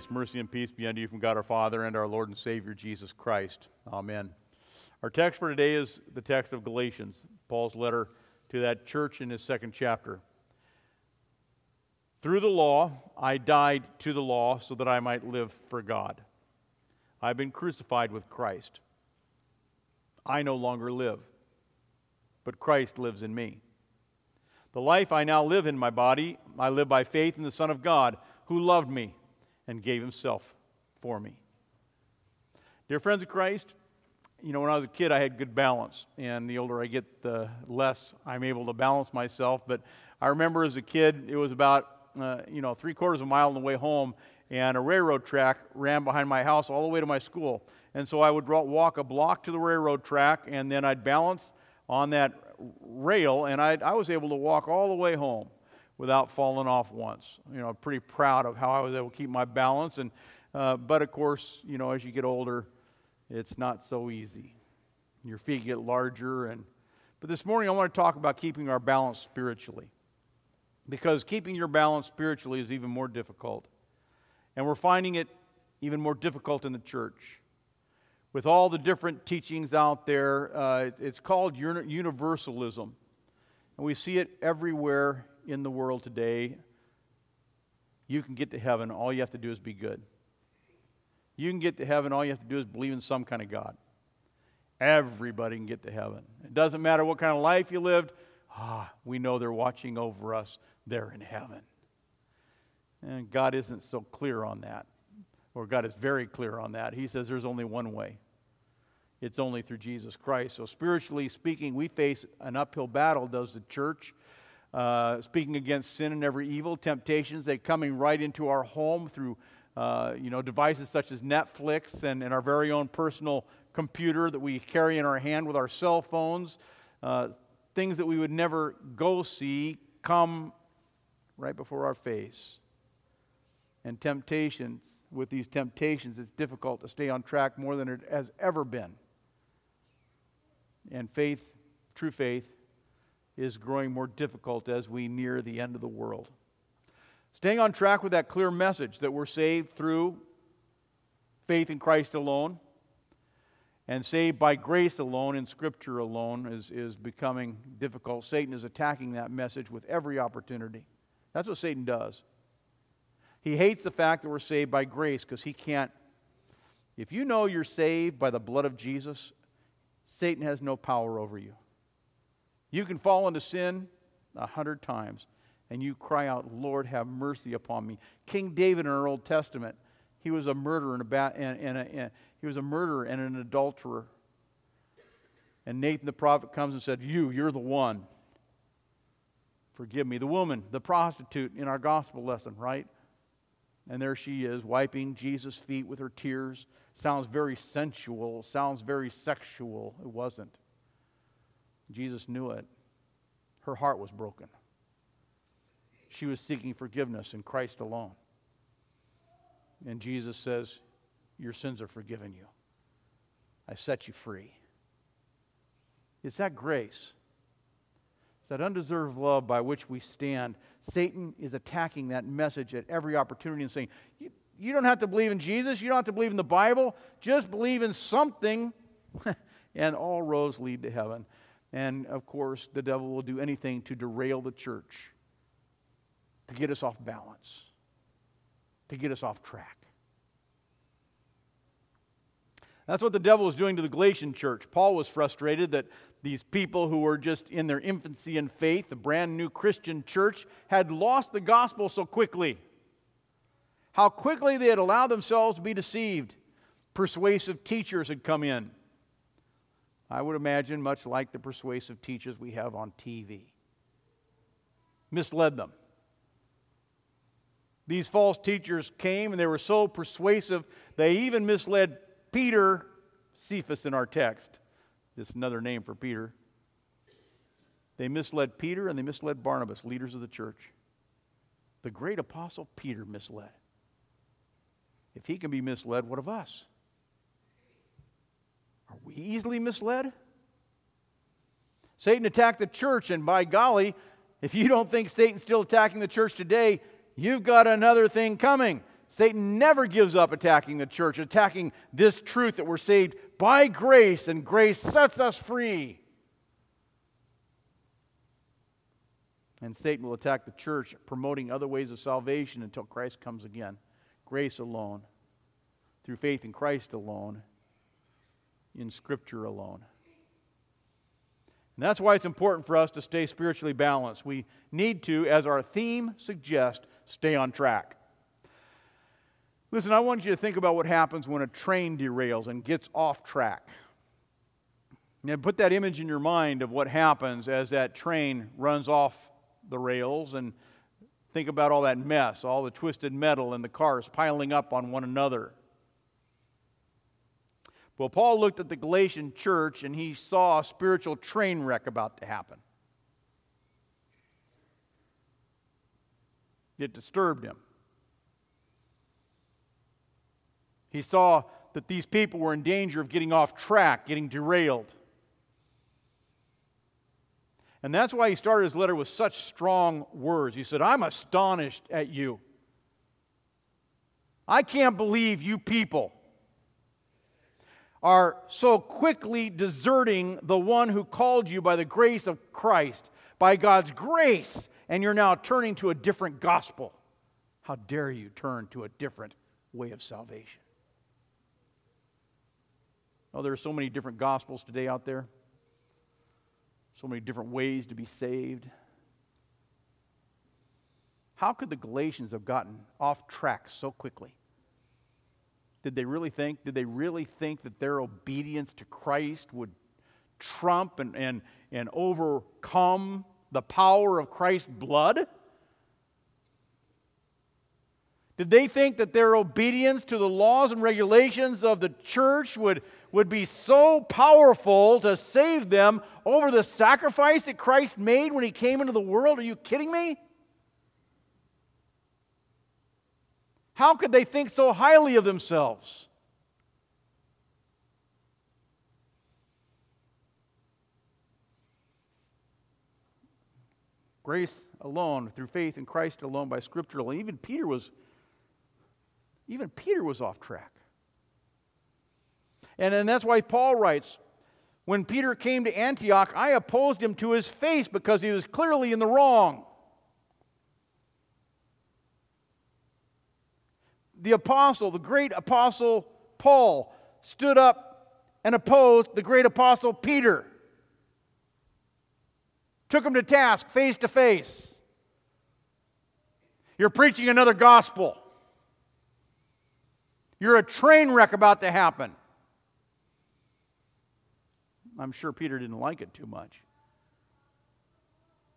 Grace, mercy, and peace be unto you from God our Father and our Lord and Savior Jesus Christ. Amen. Our text for today is the text of Galatians, Paul's letter to that church in his second chapter. Through the law, I died to the law so that I might live for God. I've been crucified with Christ. I no longer live, but Christ lives in me. The life I now live in my body, I live by faith in the Son of God who loved me and gave himself for me. Dear friends of Christ, you know, when I was a kid, I had good balance. And the older I get, the less I'm able to balance myself. But I remember as a kid, it was about, uh, you know, three quarters of a mile on the way home, and a railroad track ran behind my house all the way to my school. And so I would walk a block to the railroad track, and then I'd balance on that rail, and I'd, I was able to walk all the way home without falling off once. You know, pretty proud of how I was able to keep my balance. And, uh, but of course, you know, as you get older, it's not so easy. Your feet get larger. And, but this morning I want to talk about keeping our balance spiritually. Because keeping your balance spiritually is even more difficult. And we're finding it even more difficult in the church. With all the different teachings out there, uh, it's called universalism. And we see it everywhere in the world today, you can get to heaven. All you have to do is be good. You can get to heaven. All you have to do is believe in some kind of God. Everybody can get to heaven. It doesn't matter what kind of life you lived. Ah, we know they're watching over us. They're in heaven. And God isn't so clear on that. Or God is very clear on that. He says there's only one way. It's only through Jesus Christ. So, spiritually speaking, we face an uphill battle, does the church uh, speaking against sin and every evil, temptations, they coming right into our home through uh, you know, devices such as Netflix and, and, our very own personal computer that we carry in our hand with our cell phones. Uh, things that we would never go see come right before our face. And temptations, with these temptations, it's difficult to stay on track more than it has ever been. And faith, true faith, is growing more difficult as we near the end of the world. Staying on track with that clear message that we're saved through faith in Christ alone and saved by grace alone in Scripture alone is, is becoming difficult. Satan is attacking that message with every opportunity. That's what Satan does. He hates the fact that we're saved by grace because he can't. If you know you're saved by the blood of Jesus, Satan has no power over you. You can fall into sin a hundred times and you cry out, Lord, have mercy upon me. King David in our Old Testament, he was a murderer and, and, and, a, and he was a murderer and an adulterer. And Nathan the prophet comes and said, You, you're the one. Forgive me. The woman, the prostitute in our gospel lesson, right? And there she is, wiping Jesus' feet with her tears. Sounds very sensual, sounds very sexual. It wasn't. Jesus knew it. Her heart was broken. She was seeking forgiveness in Christ alone. And Jesus says, Your sins are forgiven you. I set you free. It's that grace. It's that undeserved love by which we stand. Satan is attacking that message at every opportunity and saying, You, you don't have to believe in Jesus. You don't have to believe in the Bible. Just believe in something, and all roads lead to heaven. And of course, the devil will do anything to derail the church, to get us off balance, to get us off track. That's what the devil was doing to the Galatian church. Paul was frustrated that these people who were just in their infancy in faith, the brand new Christian church, had lost the gospel so quickly. How quickly they had allowed themselves to be deceived. Persuasive teachers had come in. I would imagine, much like the persuasive teachers we have on TV. Misled them. These false teachers came and they were so persuasive, they even misled Peter, Cephas in our text. This another name for Peter. They misled Peter and they misled Barnabas, leaders of the church. The great apostle Peter misled. If he can be misled, what of us? Are we easily misled? Satan attacked the church, and by golly, if you don't think Satan's still attacking the church today, you've got another thing coming. Satan never gives up attacking the church, attacking this truth that we're saved by grace and grace sets us free. And Satan will attack the church, promoting other ways of salvation until Christ comes again. Grace alone, through faith in Christ alone, in Scripture alone. And that's why it's important for us to stay spiritually balanced. We need to, as our theme suggests, stay on track. Listen, I want you to think about what happens when a train derails and gets off track. And put that image in your mind of what happens as that train runs off the rails and think about all that mess, all the twisted metal and the cars piling up on one another. Well, Paul looked at the Galatian church and he saw a spiritual train wreck about to happen. It disturbed him. He saw that these people were in danger of getting off track, getting derailed. And that's why he started his letter with such strong words. He said, I'm astonished at you. I can't believe you people are so quickly deserting the one who called you by the grace of Christ, by God's grace, and you're now turning to a different gospel. How dare you turn to a different way of salvation? Oh, there are so many different gospels today out there so many different ways to be saved. How could the Galatians have gotten off track so quickly? Did they really think, did they really think that their obedience to Christ would trump and, and, and overcome the power of Christ's blood? Did they think that their obedience to the laws and regulations of the church would would be so powerful to save them over the sacrifice that Christ made when he came into the world? Are you kidding me? How could they think so highly of themselves? Grace alone, through faith in Christ alone, by Scripture alone. Even Peter was, even Peter was off track. And, and that's why Paul writes When Peter came to Antioch, I opposed him to his face because he was clearly in the wrong. The apostle, the great apostle Paul, stood up and opposed the great apostle Peter. Took him to task face to face. You're preaching another gospel. You're a train wreck about to happen. I'm sure Peter didn't like it too much.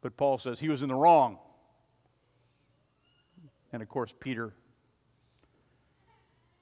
But Paul says he was in the wrong. And of course, Peter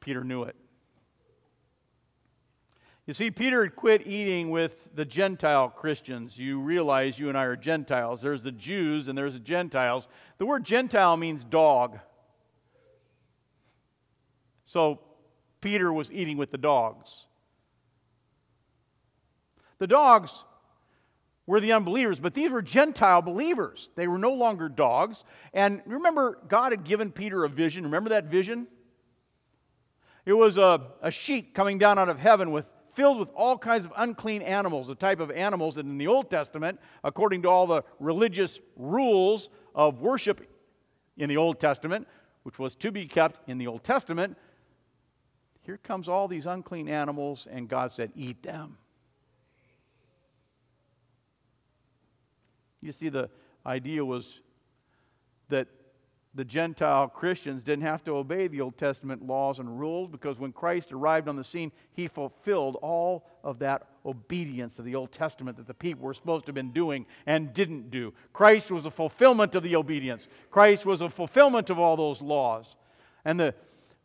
Peter knew it. You see, Peter had quit eating with the Gentile Christians. You realize you and I are Gentiles. There's the Jews and there's the Gentiles. The word Gentile means dog. So Peter was eating with the dogs. The dogs were the unbelievers, but these were Gentile believers. They were no longer dogs. And remember, God had given Peter a vision. Remember that vision? It was a, a sheet coming down out of heaven with filled with all kinds of unclean animals, the type of animals that in the Old Testament, according to all the religious rules of worship in the Old Testament, which was to be kept in the Old Testament, here comes all these unclean animals, and God said, Eat them. You see, the idea was that the Gentile Christians didn't have to obey the Old Testament laws and rules because when Christ arrived on the scene, he fulfilled all of that obedience to the Old Testament that the people were supposed to have been doing and didn't do. Christ was a fulfillment of the obedience, Christ was a fulfillment of all those laws. And the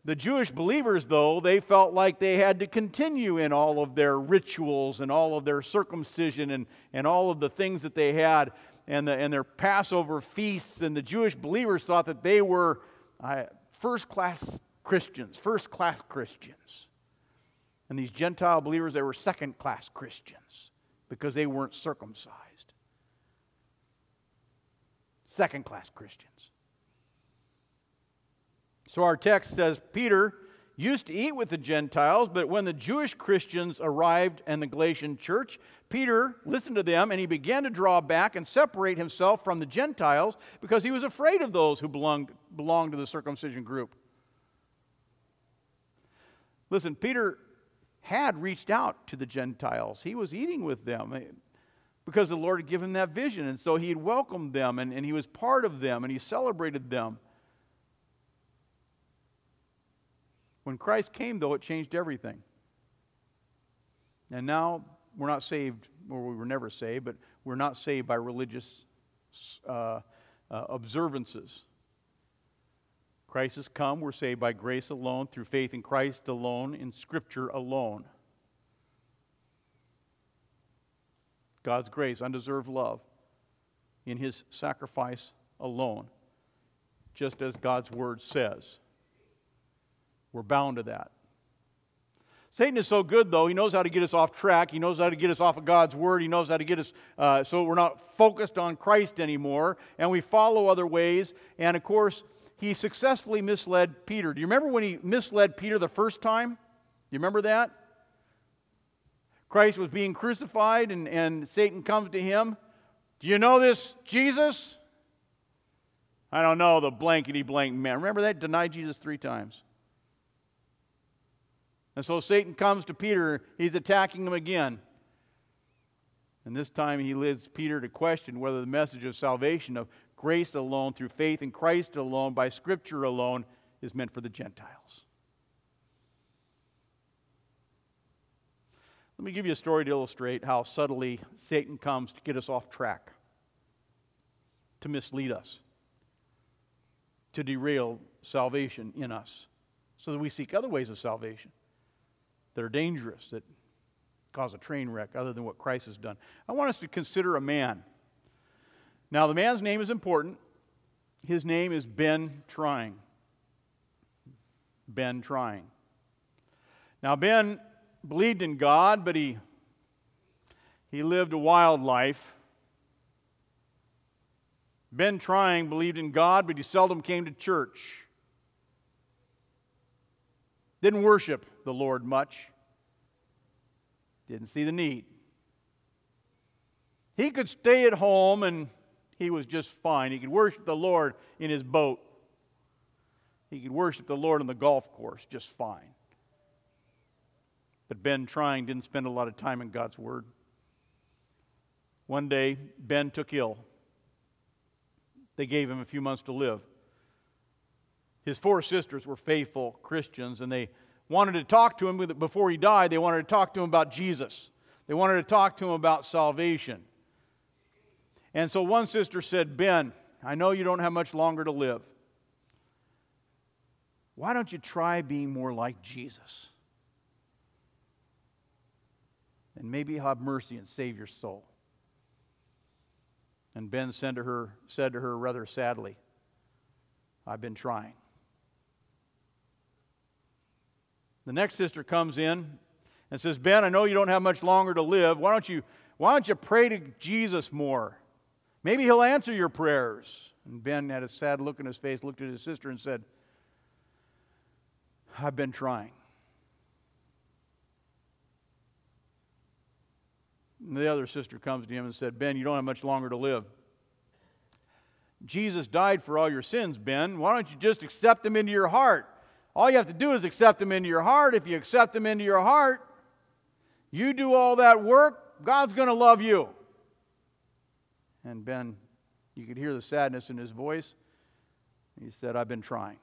the Jewish believers, though, they felt like they had to continue in all of their rituals and all of their circumcision and, and all of the things that they had and, the, and their Passover feasts. And the Jewish believers thought that they were uh, first class Christians, first class Christians. And these Gentile believers, they were second class Christians because they weren't circumcised. Second class Christians. So our text says Peter used to eat with the Gentiles, but when the Jewish Christians arrived in the Galatian church, Peter listened to them and he began to draw back and separate himself from the Gentiles because he was afraid of those who belonged, belonged to the circumcision group. Listen, Peter had reached out to the Gentiles, he was eating with them because the Lord had given him that vision. And so he had welcomed them and, and he was part of them and he celebrated them. When Christ came, though, it changed everything. And now we're not saved, or we were never saved, but we're not saved by religious uh, uh, observances. Christ has come. We're saved by grace alone, through faith in Christ alone, in Scripture alone. God's grace, undeserved love, in His sacrifice alone, just as God's Word says. We're bound to that. Satan is so good, though. He knows how to get us off track. He knows how to get us off of God's word. He knows how to get us uh, so we're not focused on Christ anymore and we follow other ways. And of course, he successfully misled Peter. Do you remember when he misled Peter the first time? Do you remember that? Christ was being crucified and, and Satan comes to him. Do you know this Jesus? I don't know, the blankety blank man. Remember that? Denied Jesus three times. And so Satan comes to Peter, he's attacking him again. And this time he leads Peter to question whether the message of salvation, of grace alone, through faith in Christ alone, by Scripture alone, is meant for the Gentiles. Let me give you a story to illustrate how subtly Satan comes to get us off track, to mislead us, to derail salvation in us, so that we seek other ways of salvation that are dangerous, that cause a train wreck, other than what Christ has done. I want us to consider a man. Now, the man's name is important. His name is Ben Trying. Ben Trying. Now, Ben believed in God, but he, he lived a wild life. Ben Trying believed in God, but he seldom came to church. Didn't worship the Lord much. Didn't see the need. He could stay at home and he was just fine. He could worship the Lord in his boat. He could worship the Lord on the golf course just fine. But Ben Trying didn't spend a lot of time in God's Word. One day, Ben took ill. They gave him a few months to live. His four sisters were faithful Christians, and they wanted to talk to him before he died. They wanted to talk to him about Jesus, they wanted to talk to him about salvation. And so one sister said, Ben, I know you don't have much longer to live. Why don't you try being more like Jesus? And maybe have mercy and save your soul. And Ben said to her, said to her rather sadly, I've been trying. The next sister comes in and says, Ben, I know you don't have much longer to live. Why don't you, why don't you pray to Jesus more? Maybe he'll answer your prayers. And Ben had a sad look in his face, looked at his sister, and said, I've been trying. And the other sister comes to him and said, Ben, you don't have much longer to live. Jesus died for all your sins, Ben. Why don't you just accept him into your heart? All you have to do is accept them into your heart. If you accept them into your heart, you do all that work, God's going to love you. And Ben, you could hear the sadness in his voice. He said, I've been trying.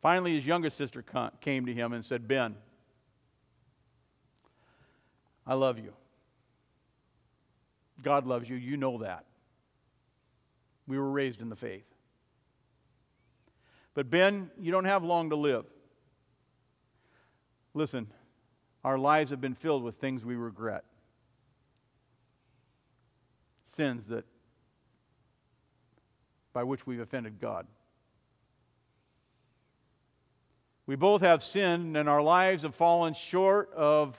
Finally, his youngest sister came to him and said, Ben, I love you. God loves you. You know that. We were raised in the faith. But Ben, you don't have long to live. Listen, our lives have been filled with things we regret. Sins that by which we've offended God. We both have sinned and our lives have fallen short of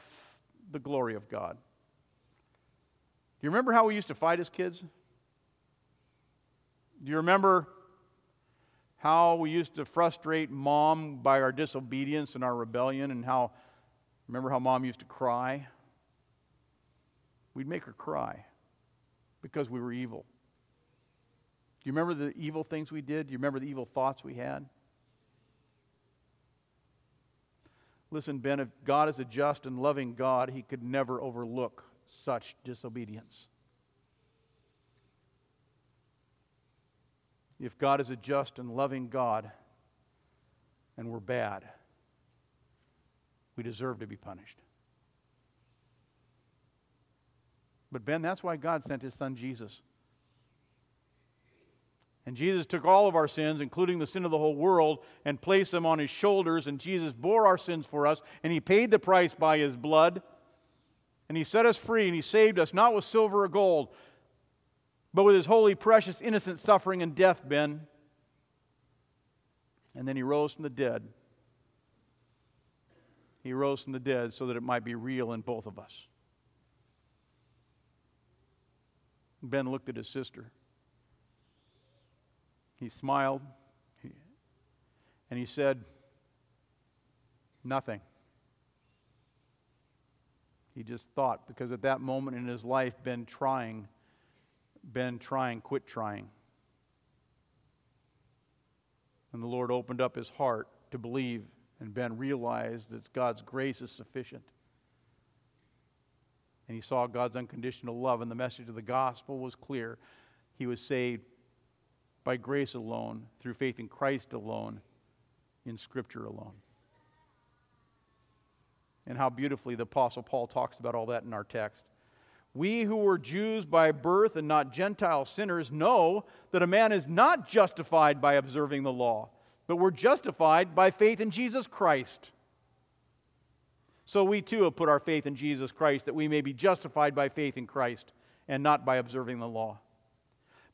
the glory of God. Do you remember how we used to fight as kids? Do you remember how we used to frustrate mom by our disobedience and our rebellion, and how, remember how mom used to cry? We'd make her cry because we were evil. Do you remember the evil things we did? Do you remember the evil thoughts we had? Listen, Ben, if God is a just and loving God, he could never overlook such disobedience. If God is a just and loving God and we're bad, we deserve to be punished. But, Ben, that's why God sent his son Jesus. And Jesus took all of our sins, including the sin of the whole world, and placed them on his shoulders. And Jesus bore our sins for us, and he paid the price by his blood. And he set us free, and he saved us, not with silver or gold, but with his holy, precious, innocent suffering and death, Ben. And then he rose from the dead. He rose from the dead so that it might be real in both of us. Ben looked at his sister. He smiled and he said, Nothing. He just thought, because at that moment in his life, Ben trying been trying, quit trying. And the Lord opened up his heart to believe, and Ben realized that God's grace is sufficient. And he saw God's unconditional love, and the message of the gospel was clear. He was saved by grace alone, through faith in Christ alone, in Scripture alone. And how beautifully the Apostle Paul talks about all that in our text. We who were Jews by birth and not Gentile sinners know that a man is not justified by observing the law, but we're justified by faith in Jesus Christ. So we too have put our faith in Jesus Christ that we may be justified by faith in Christ and not by observing the law.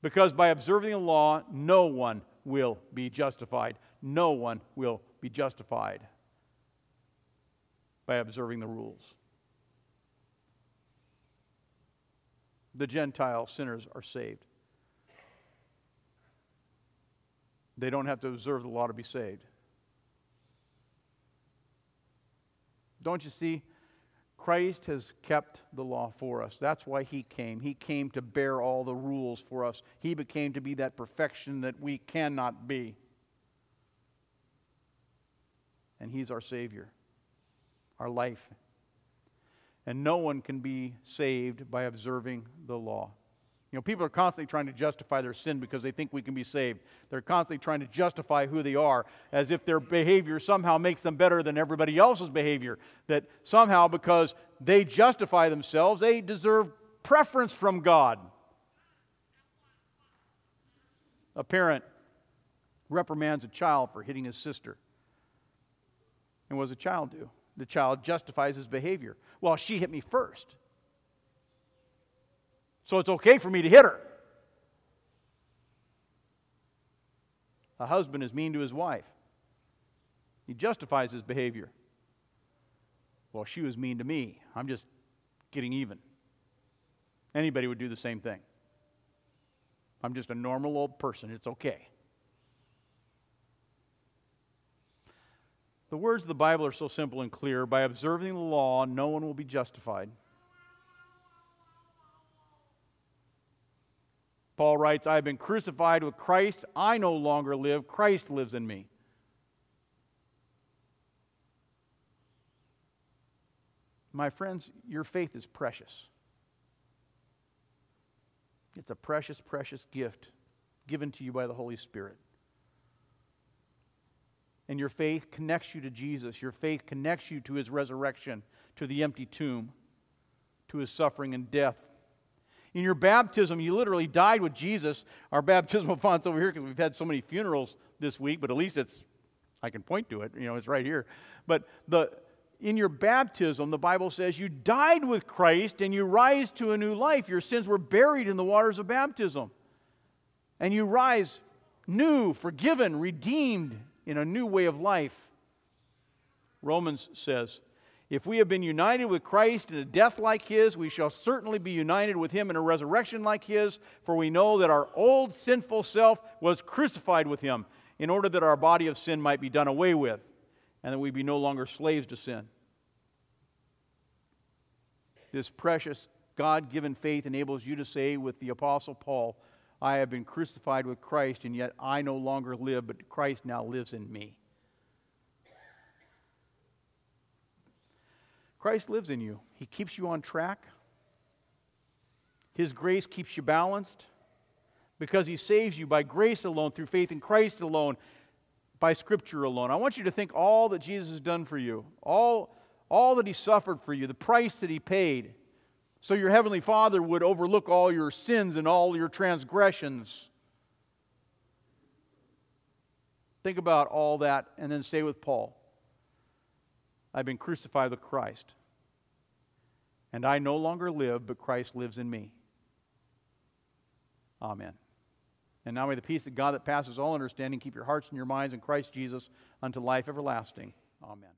Because by observing the law, no one will be justified. No one will be justified by observing the rules. The Gentile sinners are saved. They don't have to observe the law to be saved. Don't you see? Christ has kept the law for us. That's why he came. He came to bear all the rules for us. He became to be that perfection that we cannot be. And he's our Savior, our life and no one can be saved by observing the law. You know, people are constantly trying to justify their sin because they think we can be saved. They're constantly trying to justify who they are as if their behavior somehow makes them better than everybody else's behavior. That somehow, because they justify themselves, they deserve preference from God. A parent reprimands a child for hitting his sister. And what does a child do? The child justifies his behavior. Well, she hit me first. So it's okay for me to hit her. A husband is mean to his wife. He justifies his behavior. Well, she was mean to me. I'm just getting even. Anybody would do the same thing. I'm just a normal old person. It's okay. The words of the Bible are so simple and clear. By observing the law, no one will be justified. Paul writes, I have been crucified with Christ. I no longer live. Christ lives in me. My friends, your faith is precious. It's a precious, precious gift given to you by the Holy Spirit and your faith connects you to Jesus. Your faith connects you to his resurrection, to the empty tomb, to his suffering and death. In your baptism, you literally died with Jesus. Our baptismal font's over here because we've had so many funerals this week, but at least it's, I can point to it, you know, it's right here. But the, in your baptism, the Bible says you died with Christ and you rise to a new life. Your sins were buried in the waters of baptism. And you rise new, forgiven, redeemed, in a new way of life. Romans says, If we have been united with Christ in a death like his, we shall certainly be united with him in a resurrection like his, for we know that our old sinful self was crucified with him in order that our body of sin might be done away with, and that we be no longer slaves to sin. This precious God given faith enables you to say with the Apostle Paul, I have been crucified with Christ, and yet I no longer live, but Christ now lives in me. Christ lives in you. He keeps you on track. His grace keeps you balanced because He saves you by grace alone, through faith in Christ alone, by Scripture alone. I want you to think all that Jesus has done for you, all, all that He suffered for you, the price that He paid, so your Heavenly Father would overlook all your sins and all your transgressions. Think about all that and then say with Paul, I've been crucified with Christ. And I no longer live, but Christ lives in me. Amen. And now may the peace of God that passes all understanding keep your hearts and your minds in Christ Jesus unto life everlasting. Amen.